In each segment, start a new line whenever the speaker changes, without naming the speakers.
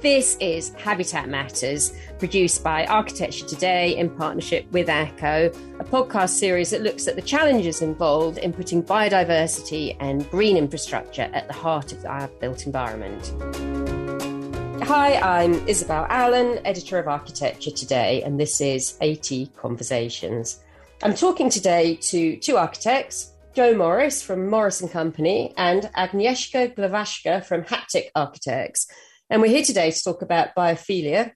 This is Habitat Matters, produced by Architecture Today in partnership with ACO, a podcast series that looks at the challenges involved in putting biodiversity and green infrastructure at the heart of our built environment. Hi, I'm Isabel Allen, editor of Architecture Today, and this is AT Conversations. I'm talking today to two architects, Joe Morris from Morris and Company and Agnieszka Glowacka from Haptic Architects. And we're here today to talk about biophilia,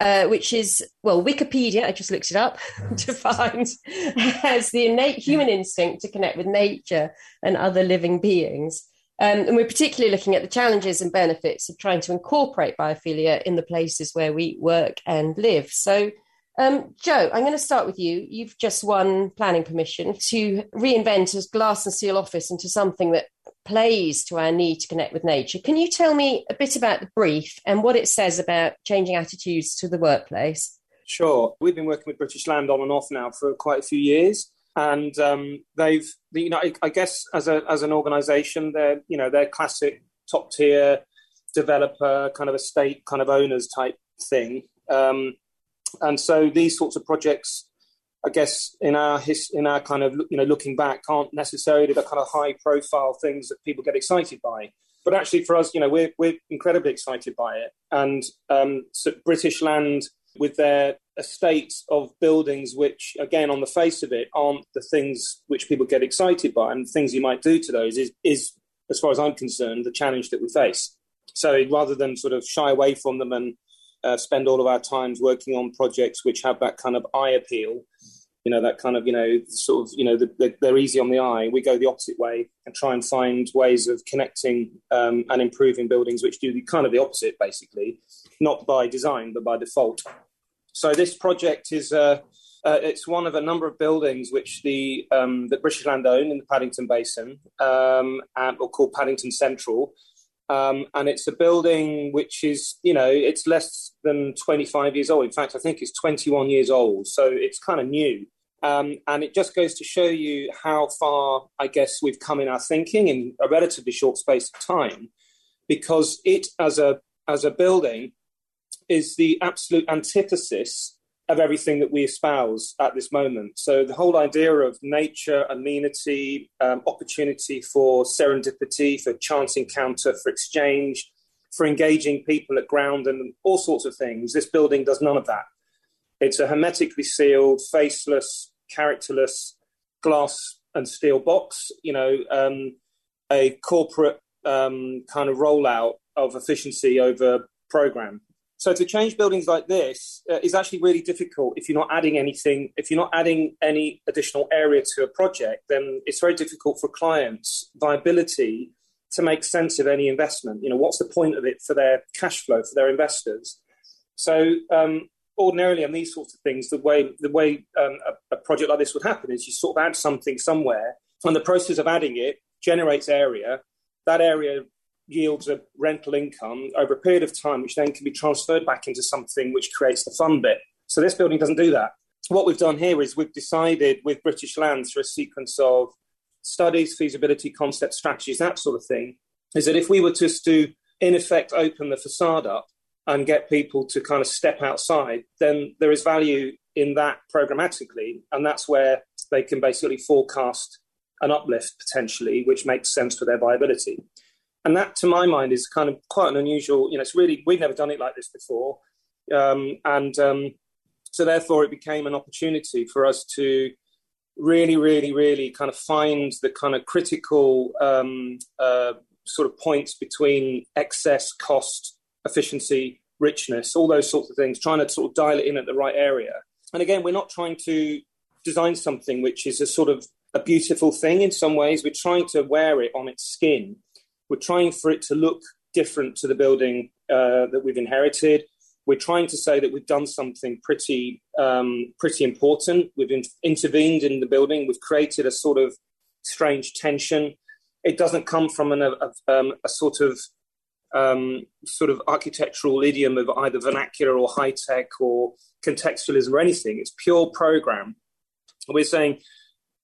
uh, which is, well, Wikipedia, I just looked it up, defined as the innate human instinct to connect with nature and other living beings. Um, and we're particularly looking at the challenges and benefits of trying to incorporate biophilia in the places where we work and live. So, um, Joe, I'm going to start with you. You've just won planning permission to reinvent a glass and steel office into something that plays to our need to connect with nature. Can you tell me a bit about the brief and what it says about changing attitudes to the workplace?
Sure. We've been working with British Land on and off now for quite a few years and um, they've you know I, guess as a as an organisation they're you know they're classic top tier developer kind of estate kind of owners type thing, um, and so these sorts of projects. I guess in our his, in our kind of you know looking back aren't necessarily the kind of high profile things that people get excited by, but actually for us you know we're we're incredibly excited by it. And um, so British Land with their estates of buildings, which, again, on the face of it, aren't the things which people get excited by, and things you might do to those is, is, as far as I'm concerned, the challenge that we face. So rather than sort of shy away from them and uh, spend all of our times working on projects which have that kind of eye appeal, you know, that kind of, you know, sort of, you know, the, they're easy on the eye. We go the opposite way and try and find ways of connecting um, and improving buildings which do the kind of the opposite, basically, not by design, but by default. So this project is uh, uh, it's one of a number of buildings which the um, that British Land own in the Paddington Basin, um, or called Paddington Central. Um, and it's a building which is, you know, it's less than 25 years old. In fact, I think it's 21 years old, so it's kind of new. Um, and it just goes to show you how far, I guess, we've come in our thinking in a relatively short space of time, because it, as a as a building, is the absolute antithesis of everything that we espouse at this moment. So the whole idea of nature, amenity, um, opportunity for serendipity, for chance encounter, for exchange, for engaging people at ground, and all sorts of things. This building does none of that. It's a hermetically sealed, faceless, characterless glass and steel box. You know, um, a corporate um, kind of rollout of efficiency over program. So to change buildings like this uh, is actually really difficult if you're not adding anything. If you're not adding any additional area to a project, then it's very difficult for clients' viability to make sense of any investment. You know, what's the point of it for their cash flow for their investors? So um, ordinarily on these sorts of things, the way the way um, a, a project like this would happen is you sort of add something somewhere, and the process of adding it generates area. That area yields a rental income over a period of time, which then can be transferred back into something which creates the fun bit. So this building doesn't do that. What we've done here is we've decided with British Land through a sequence of studies, feasibility, concept strategies, that sort of thing, is that if we were just to, in effect, open the facade up and get people to kind of step outside, then there is value in that programmatically. And that's where they can basically forecast an uplift potentially, which makes sense for their viability. And that, to my mind, is kind of quite an unusual. You know, it's really we've never done it like this before, um, and um, so therefore it became an opportunity for us to really, really, really kind of find the kind of critical um, uh, sort of points between excess, cost, efficiency, richness, all those sorts of things, trying to sort of dial it in at the right area. And again, we're not trying to design something which is a sort of a beautiful thing in some ways. We're trying to wear it on its skin we're trying for it to look different to the building uh, that we've inherited. We're trying to say that we've done something pretty, um, pretty important. We've in- intervened in the building. We've created a sort of strange tension. It doesn't come from an, a, um, a sort of um, sort of architectural idiom of either vernacular or high tech or contextualism or anything. It's pure program. We're saying,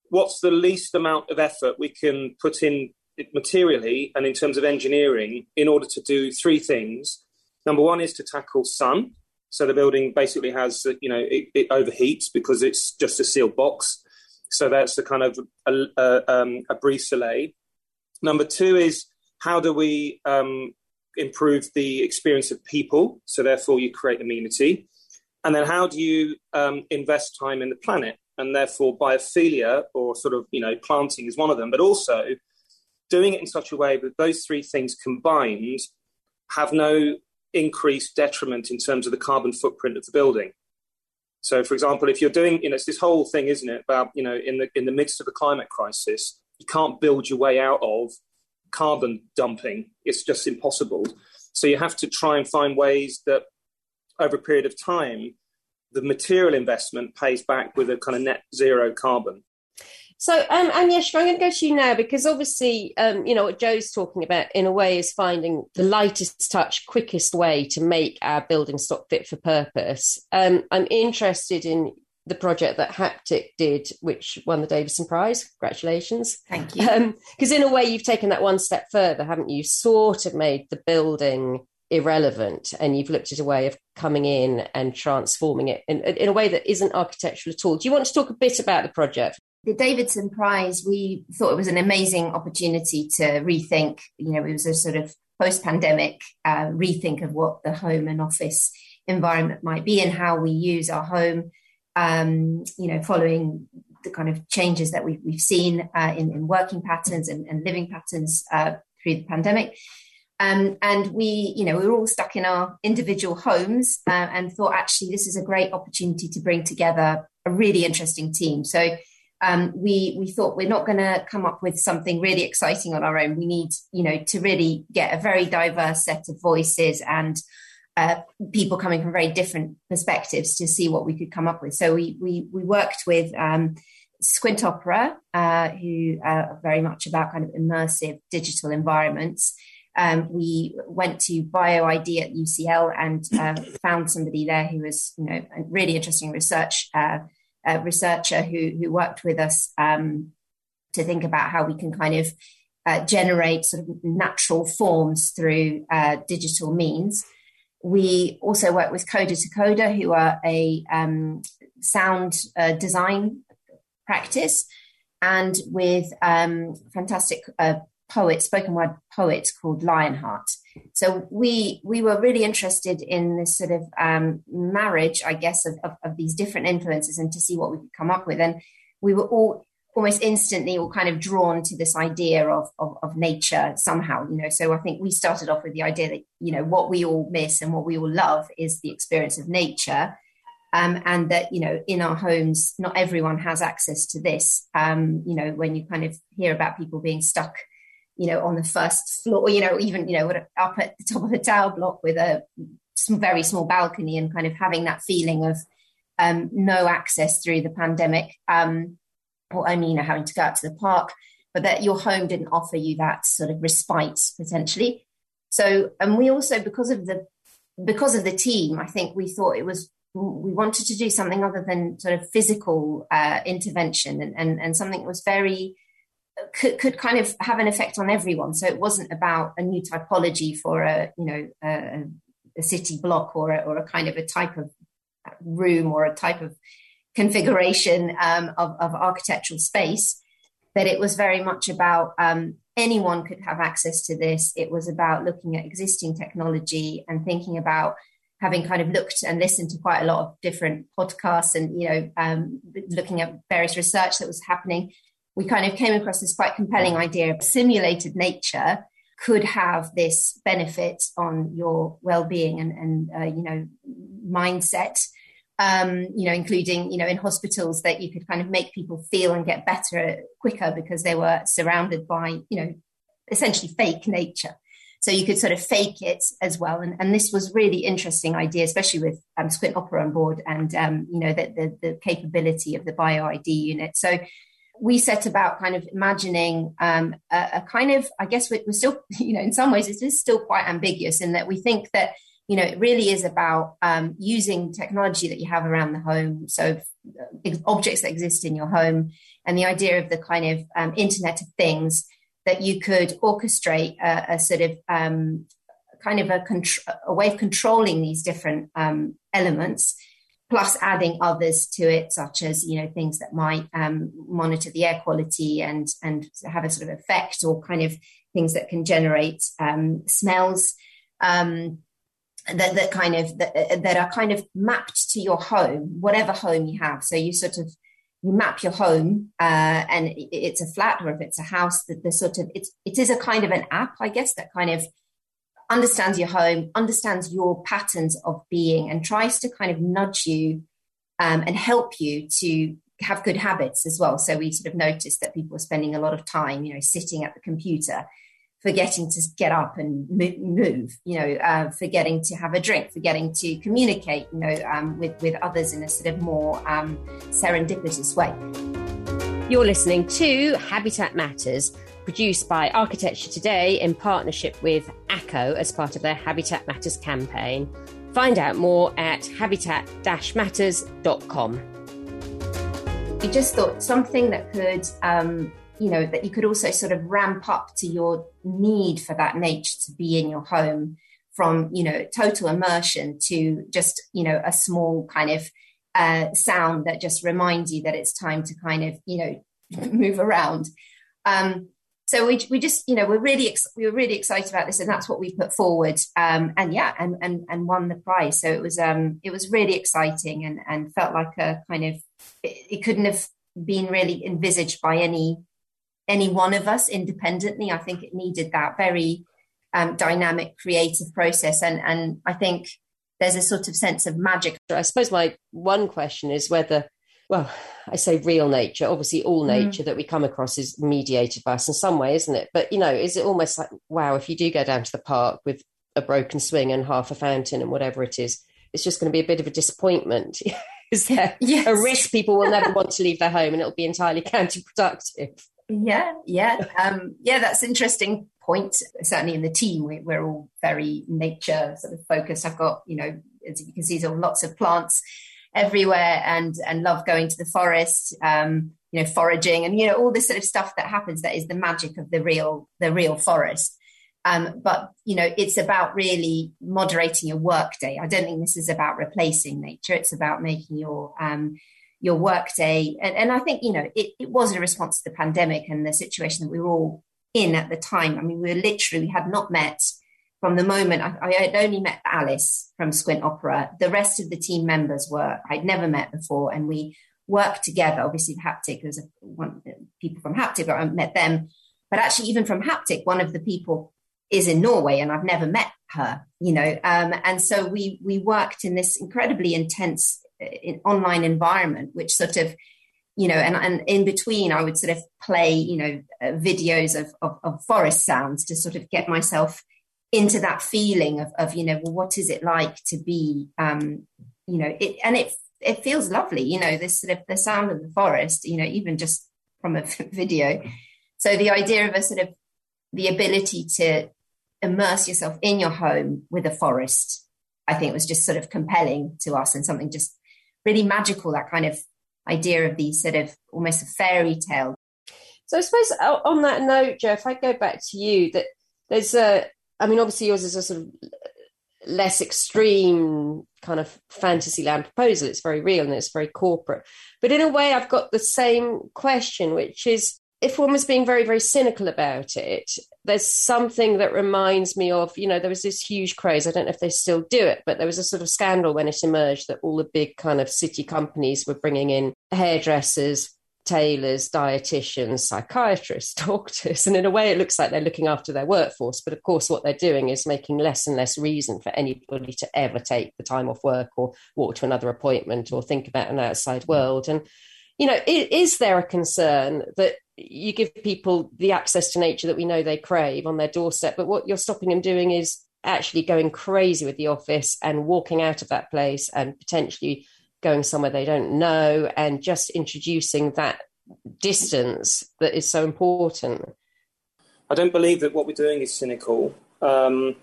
what's the least amount of effort we can put in materially and in terms of engineering in order to do three things Number one is to tackle sun. So the building basically has, you know, it, it overheats because it's just a sealed box. So that's the kind of a, a, um, a brise soleil. Number two is how do we um, improve the experience of people? So therefore, you create amenity. And then how do you um, invest time in the planet? And therefore, biophilia or sort of, you know, planting is one of them, but also doing it in such a way that those three things combined have no increased detriment in terms of the carbon footprint of the building. So, for example, if you're doing, you know, it's this whole thing, isn't it, about, you know, in the in the midst of a climate crisis, you can't build your way out of carbon dumping. It's just impossible. So you have to try and find ways that over a period of time, the material investment pays back with a kind of net zero carbon.
So, um, I'm going to go to you now because obviously, um, you know, what Joe's talking about in a way is finding the lightest touch, quickest way to make our building stock fit for purpose. Um, I'm interested in the project that Haptic did, which won the Davidson Prize. Congratulations.
Thank you.
Because um, in a way, you've taken that one step further, haven't you? Sort of made the building irrelevant and you've looked at a way of coming in and transforming it in, in a way that isn't architectural at all. Do you want to talk a bit about the project?
The Davidson Prize, we thought it was an amazing opportunity to rethink. You know, it was a sort of post-pandemic uh, rethink of what the home and office environment might be and how we use our home. Um, you know, following the kind of changes that we've, we've seen uh, in, in, working patterns and, and living patterns uh, through the pandemic. Um, and we, you know, we were all stuck in our individual homes uh, and thought actually this is a great opportunity to bring together a really interesting team. So um, we we thought we're not going to come up with something really exciting on our own. We need, you know, to really get a very diverse set of voices and uh, people coming from very different perspectives to see what we could come up with. So we we we worked with um, Squint Opera, uh, who are very much about kind of immersive digital environments. Um, we went to BioID at UCL and uh, found somebody there who was, you know, really interesting research uh, researcher who, who worked with us um, to think about how we can kind of uh, generate sort of natural forms through uh, digital means. We also work with Coda to Coda, who are a um, sound uh, design practice, and with um, fantastic uh, poet, spoken word poet called Lionheart. So we we were really interested in this sort of um, marriage, I guess, of, of, of, these different influences and to see what we could come up with. And we were all almost instantly all kind of drawn to this idea of, of, of nature somehow, you know. So I think we started off with the idea that, you know, what we all miss and what we all love is the experience of nature. Um, and that you know in our homes not everyone has access to this um, you know when you kind of hear about people being stuck you know, on the first floor, you know, even, you know, up at the top of the tower block with a very small balcony and kind of having that feeling of um, no access through the pandemic, um, or only, you know, having to go out to the park, but that your home didn't offer you that sort of respite potentially. So, and we also, because of the, because of the team, I think we thought it was we wanted to do something other than sort of physical uh, intervention and, and, and something that was very could, could kind of have an effect on everyone. So it wasn't about a new typology for a you know a, a city block or a, or a kind of a type of room or a type of configuration um, of, of, architectural space. That it was very much about um, anyone could have access to this. It was about looking at existing technology and thinking about having kind of looked and listened to quite a lot of different podcasts and you know um, looking at various research that was happening we kind of came across this quite compelling idea of simulated nature could have this benefit on your well-being and, and uh, you know mindset. Um, you know including you know in hospitals that you could kind of make people feel and get better quicker because they were surrounded by you know essentially fake nature. So you could sort of fake it as well. And, and this was really interesting idea especially with um, squint opera on board and um, you know the, the, the capability of the bioid unit. So we set about kind of imagining um, a, a, kind of, I guess we're, we're, still, you know, in some ways it is still quite ambiguous in that we think that, you know, it really is about um, using technology that you have around the home. So uh, objects that exist in your home and the idea of the kind of um, Internet of Things that you could orchestrate a, a sort of um, kind of a, contr- a way of controlling these different um, elements plus adding others to it, such as you know things that might um, monitor the air quality and and have a sort of effect, or kind of things that can generate um, smells um, that that kind of that, that are kind of mapped to your home, whatever home you have. So you sort of you map your home, uh, and it's a flat or if it's a house. That the sort of it's it is a kind of an app, I guess, that kind of understands your home, understands your patterns of being, and tries to kind of nudge you um, and help you to have good habits as well. So we sort of noticed that people were spending a lot of time, you know, sitting at the computer, forgetting to get up and move, you know, uh, forgetting to have a drink, forgetting to communicate, you know, um, with with others in a sort of more um, serendipitous way.
You're listening to Habitat Matters produced by Architecture Today in partnership with ACO as part of their Habitat Matters campaign. Find out more at habitat-matters.com.
We just thought something that could, um, you know, that you could also sort of ramp up to your need for that nature to be in your home from, you know, total immersion to just, you know, a small kind of uh, sound that just reminds you that it's time to kind of, you know, move around. Um, so we, we just you know we're really ex- we were really excited about this and that's what we put forward um, and yeah and, and and won the prize. So it was um it was really exciting and and felt like a kind of it, it couldn't have been really envisaged by any any one of us independently. I think it needed that very um, dynamic creative process. And and i think there's a sort of sense of magic.
I suppose my one question is whether well, I say real nature. Obviously, all mm. nature mm. that we come across is mediated by us in some way, isn't it? But you know, is it almost like wow? If you do go down to the park with a broken swing and half a fountain and whatever it is, it's just going to be a bit of a disappointment. is there yes. a risk people will never want to leave their home and it'll be entirely counterproductive?
Yeah, yeah, um, yeah. That's interesting point. Certainly in the team, we, we're all very nature sort of focused. I've got you know, as you can see, there are lots of plants everywhere and and love going to the forest um, you know foraging and you know all this sort of stuff that happens that is the magic of the real the real forest. Um, but you know it's about really moderating your work day. I don't think this is about replacing nature. It's about making your um, your work day. And, and i think you know it, it was a response to the pandemic and the situation that we were all in at the time. I mean we were literally we had not met from the moment I, I, had only met Alice from Squint Opera, the rest of the team members were I'd never met before, and we worked together. Obviously, Haptic there's a, one people from Haptic, I met them, but actually, even from Haptic, one of the people is in Norway, and I've never met her. You know, um, and so we we worked in this incredibly intense uh, in online environment, which sort of you know, and, and in between, I would sort of play, you know, uh, videos of, of, of forest sounds to sort of get myself into that feeling of, of you know well what is it like to be um you know it and it it feels lovely you know this sort of the sound of the forest you know even just from a video. So the idea of a sort of the ability to immerse yourself in your home with a forest i think was just sort of compelling to us and something just really magical that kind of idea of these sort of almost a fairy tale.
So i suppose on that note joe if i go back to you that there's a I mean, obviously yours is a sort of less extreme kind of fantasy land proposal. It's very real and it's very corporate. But in a way, I've got the same question, which is if one was being very, very cynical about it, there's something that reminds me of, you know, there was this huge craze. I don't know if they still do it, but there was a sort of scandal when it emerged that all the big kind of city companies were bringing in hairdressers, tailors, dietitians, psychiatrists, doctors. And in a way, it looks like they're looking after their workforce. But of course, what they're doing is making less and less reason for anybody to ever take the time off work or walk to another appointment or think about an outside world. And, you know, is there a concern that you give people the access to nature that we know they crave on their doorstep, but what you're stopping them doing is actually going crazy with the office and walking out of that place and potentially going somewhere they don't know and just introducing that distance that is so important.
I don't believe that what we're doing is cynical. Um,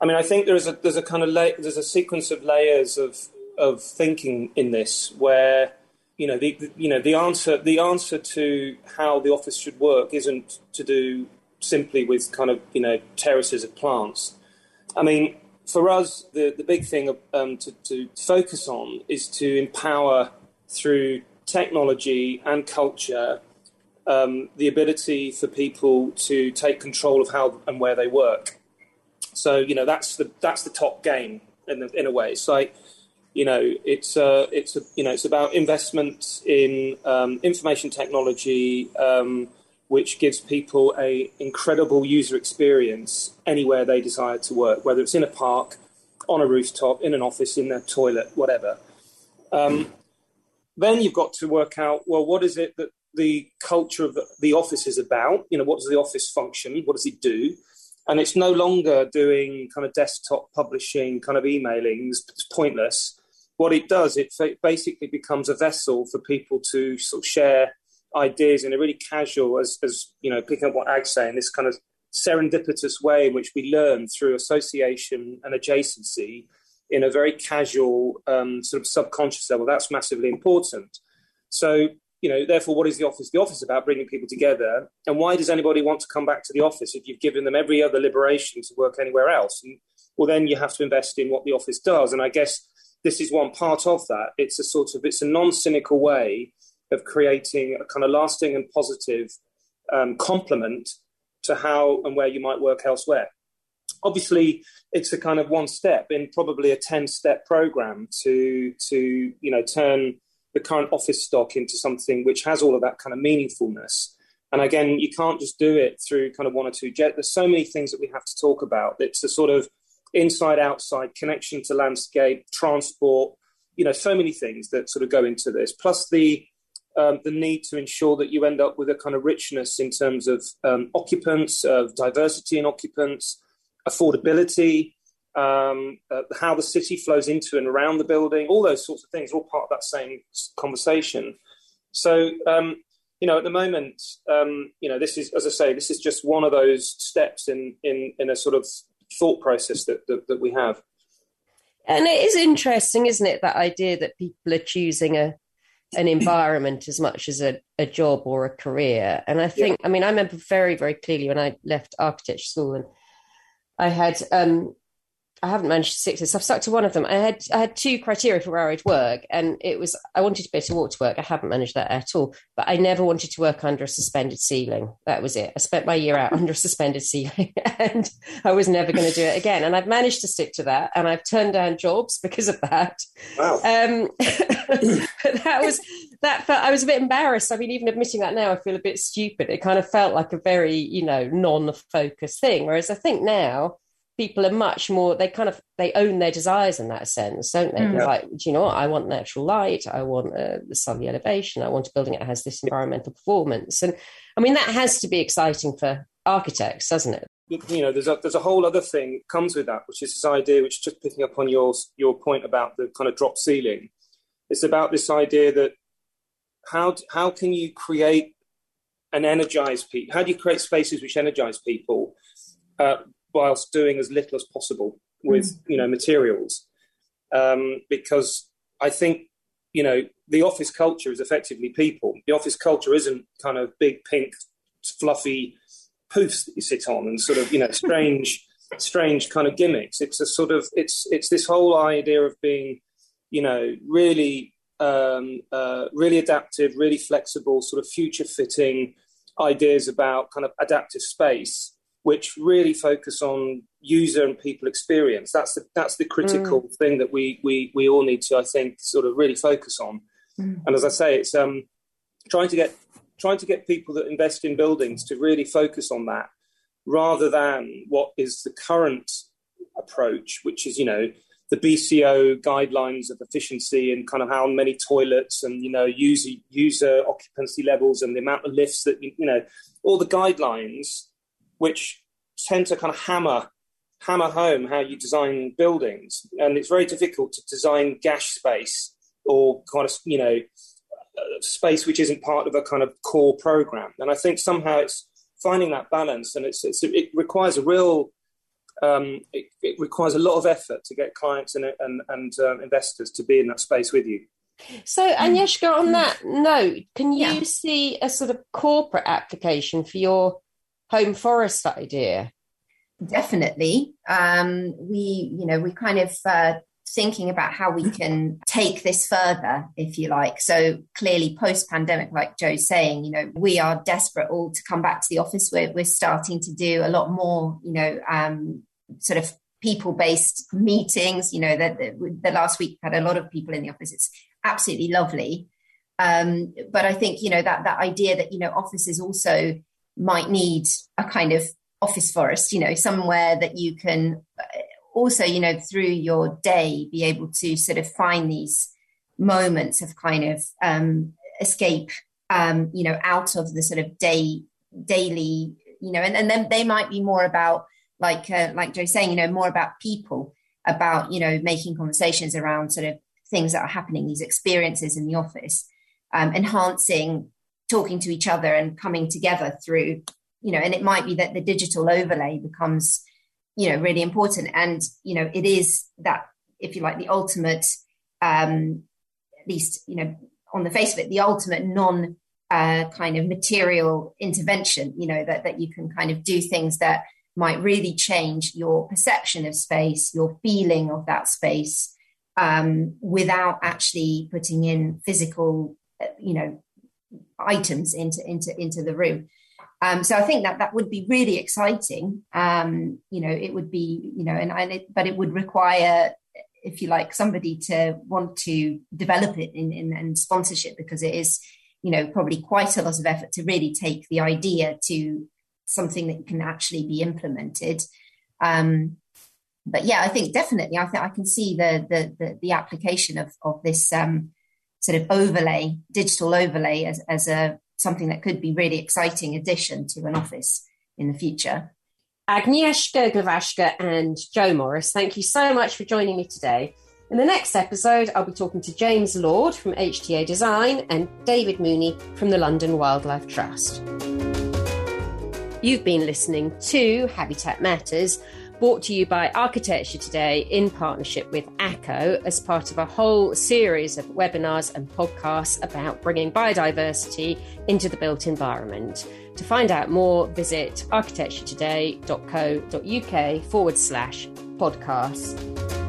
I mean, I think there is a there's a kind of la- there's a sequence of layers of of thinking in this where you know the, the, you know the answer the answer to how the office should work isn't to do simply with kind of you know terraces of plants. I mean, for us, the, the big thing um, to, to focus on is to empower through technology and culture um, the ability for people to take control of how and where they work. So you know that's the that's the top game in, the, in a way. It's like you know it's uh, it's a, you know it's about investment in um, information technology, um, which gives people a incredible user experience anywhere they desire to work, whether it's in a park, on a rooftop, in an office, in a toilet, whatever. Um, then you've got to work out well, what is it that the culture of the office is about? You know, what does the office function? What does it do? And it's no longer doing kind of desktop publishing, kind of emailings. It's pointless. What it does, it basically becomes a vessel for people to sort of share ideas in a really casual, as, as you know, picking up what Ag's saying, this kind of serendipitous way in which we learn through association and adjacency in a very casual um, sort of subconscious level. That's massively important. So, you know, therefore, what is the office? The office about bringing people together. And why does anybody want to come back to the office if you've given them every other liberation to work anywhere else? And, well, then you have to invest in what the office does. And I guess this is one part of that. It's a sort of it's a non-cynical way of creating a kind of lasting and positive um, complement to how and where you might work elsewhere. Obviously, it's a kind of one step in probably a 10 step program to, to you know, turn the current office stock into something which has all of that kind of meaningfulness. And again, you can't just do it through kind of one or two jet. There's so many things that we have to talk about. It's a sort of inside outside connection to landscape, transport, you know, so many things that sort of go into this. Plus the um, the need to ensure that you end up with a kind of richness in terms of um, occupants, of diversity in occupants, affordability, um, uh, how the city flows into and around the building, all those sorts of things, all part of that same conversation. So, um, you know, at the moment, um, you know, this is, as I say, this is just one of those steps in in, in a sort of thought process that, that, that we have.
And it is interesting, isn't it, that idea that people are choosing a an environment as much as a, a job or a career. And I think, yeah. I mean, I remember very, very clearly when I left architecture school and I had um, I haven't managed to stick to this. I've stuck to one of them. I had I had two criteria for where I'd work, and it was I wanted to be able to walk to work. I haven't managed that at all. But I never wanted to work under a suspended ceiling. That was it. I spent my year out under a suspended ceiling, and I was never going to do it again. And I've managed to stick to that, and I've turned down jobs because of that.
Wow.
Um, that was that felt I was a bit embarrassed. I mean, even admitting that now, I feel a bit stupid. It kind of felt like a very you know non-focused thing. Whereas I think now people are much more they kind of they own their desires in that sense don't they? Mm. like do you know what? I want natural light. I want uh, the sunny elevation. I want a building that has this environmental performance. And i mean that has to be exciting for architects doesn't it?
You know there's a there's a whole other thing comes with that which is this idea which just picking up on your your point about the kind of drop ceiling. It's about this idea that how how can you create and energize people how do you create spaces which energize people? Uh, whilst doing as little as possible with mm. you know materials um, because I think you know the office culture is effectively people. The office culture isn't kind of big pink fluffy poofs that you sit on and sort of you know strange strange kind of gimmicks. It's a sort of it's it's this whole idea of being you know really um, uh, really adaptive, really flexible, sort of future fitting ideas about kind of adaptive space which really focus on user and people experience. That's the, that's the critical mm. thing that we, we, we all need to, I think, sort of really focus on. Mm. And as I say, it's um, trying to get trying to get people that invest in buildings to really focus on that, rather than what is the current approach, which is you know the BCO guidelines of efficiency and kind of how many toilets and you know user user occupancy levels and the amount of lifts that you know all the guidelines which tend to kind of hammer hammer home how you design buildings, and it's very difficult to design gash space or kind of you know space which isn't part of a kind of core program. And I think somehow it's finding that balance, and it's, it's it requires a real um, it, it, requires a lot of effort to get clients and and, and uh, investors to be in that space with you.
So, Agnieszka, on that note, can you yeah. see a sort of corporate application for your home forest idea?
definitely. Um, we, you know, we kind of uh, thinking about how we can take this further, if you like. So clearly, post pandemic, like Joe's saying, you know, we are desperate all to come back to the office. We're, we're starting to do a lot more, you know, um, sort of people based meetings. You know, that the, the, last week had a lot of people in the office. It's absolutely lovely. Um, but I think, you know, that, that idea that, you know, offices also might need a kind of office forest, you know, somewhere that you can also, you know, through your day, be able to sort of find these moments of kind of um, escape, um, you know, out of the sort of day daily, you know, and, and then they might be more about like uh, like Joe's saying, you know, more about people, about you know, making conversations around sort of things that are happening, these experiences in the office, um, enhancing talking to each other and coming together through, you know, and it might be that the digital overlay becomes you know really important. And you know it is that if you like the ultimate um at least you know on the face of it the ultimate non uh, kind of material intervention you know that that you can kind of do things that might really change your perception of space your feeling of that space um, without actually putting in physical uh, you know items into into into the room um, so I think that that would be really exciting. Um, you know, it would be, you know, and, and it, but it would require, if you like, somebody to want to develop it in, in, sponsorship because it is, you know, probably quite a lot of effort to really take the idea to something that can actually be implemented. Um, but yeah, I think definitely, I think I can see the the the, the application of of this um, sort of overlay, digital overlay, as as a something that could be really exciting addition to an office in the future.
Agnieszka Glowacka and Joe Morris, thank you so much for joining me today. In the next episode, I'll be talking to James Lord from HTA Design and David Mooney from the London Wildlife Trust. You've been listening to Habitat Matters brought to you by Architecture Today in partnership with ACO as part of a whole series of webinars and podcasts about bringing biodiversity into the built environment. To find out more, visit architecturetoday.co.uk forward slash podcasts.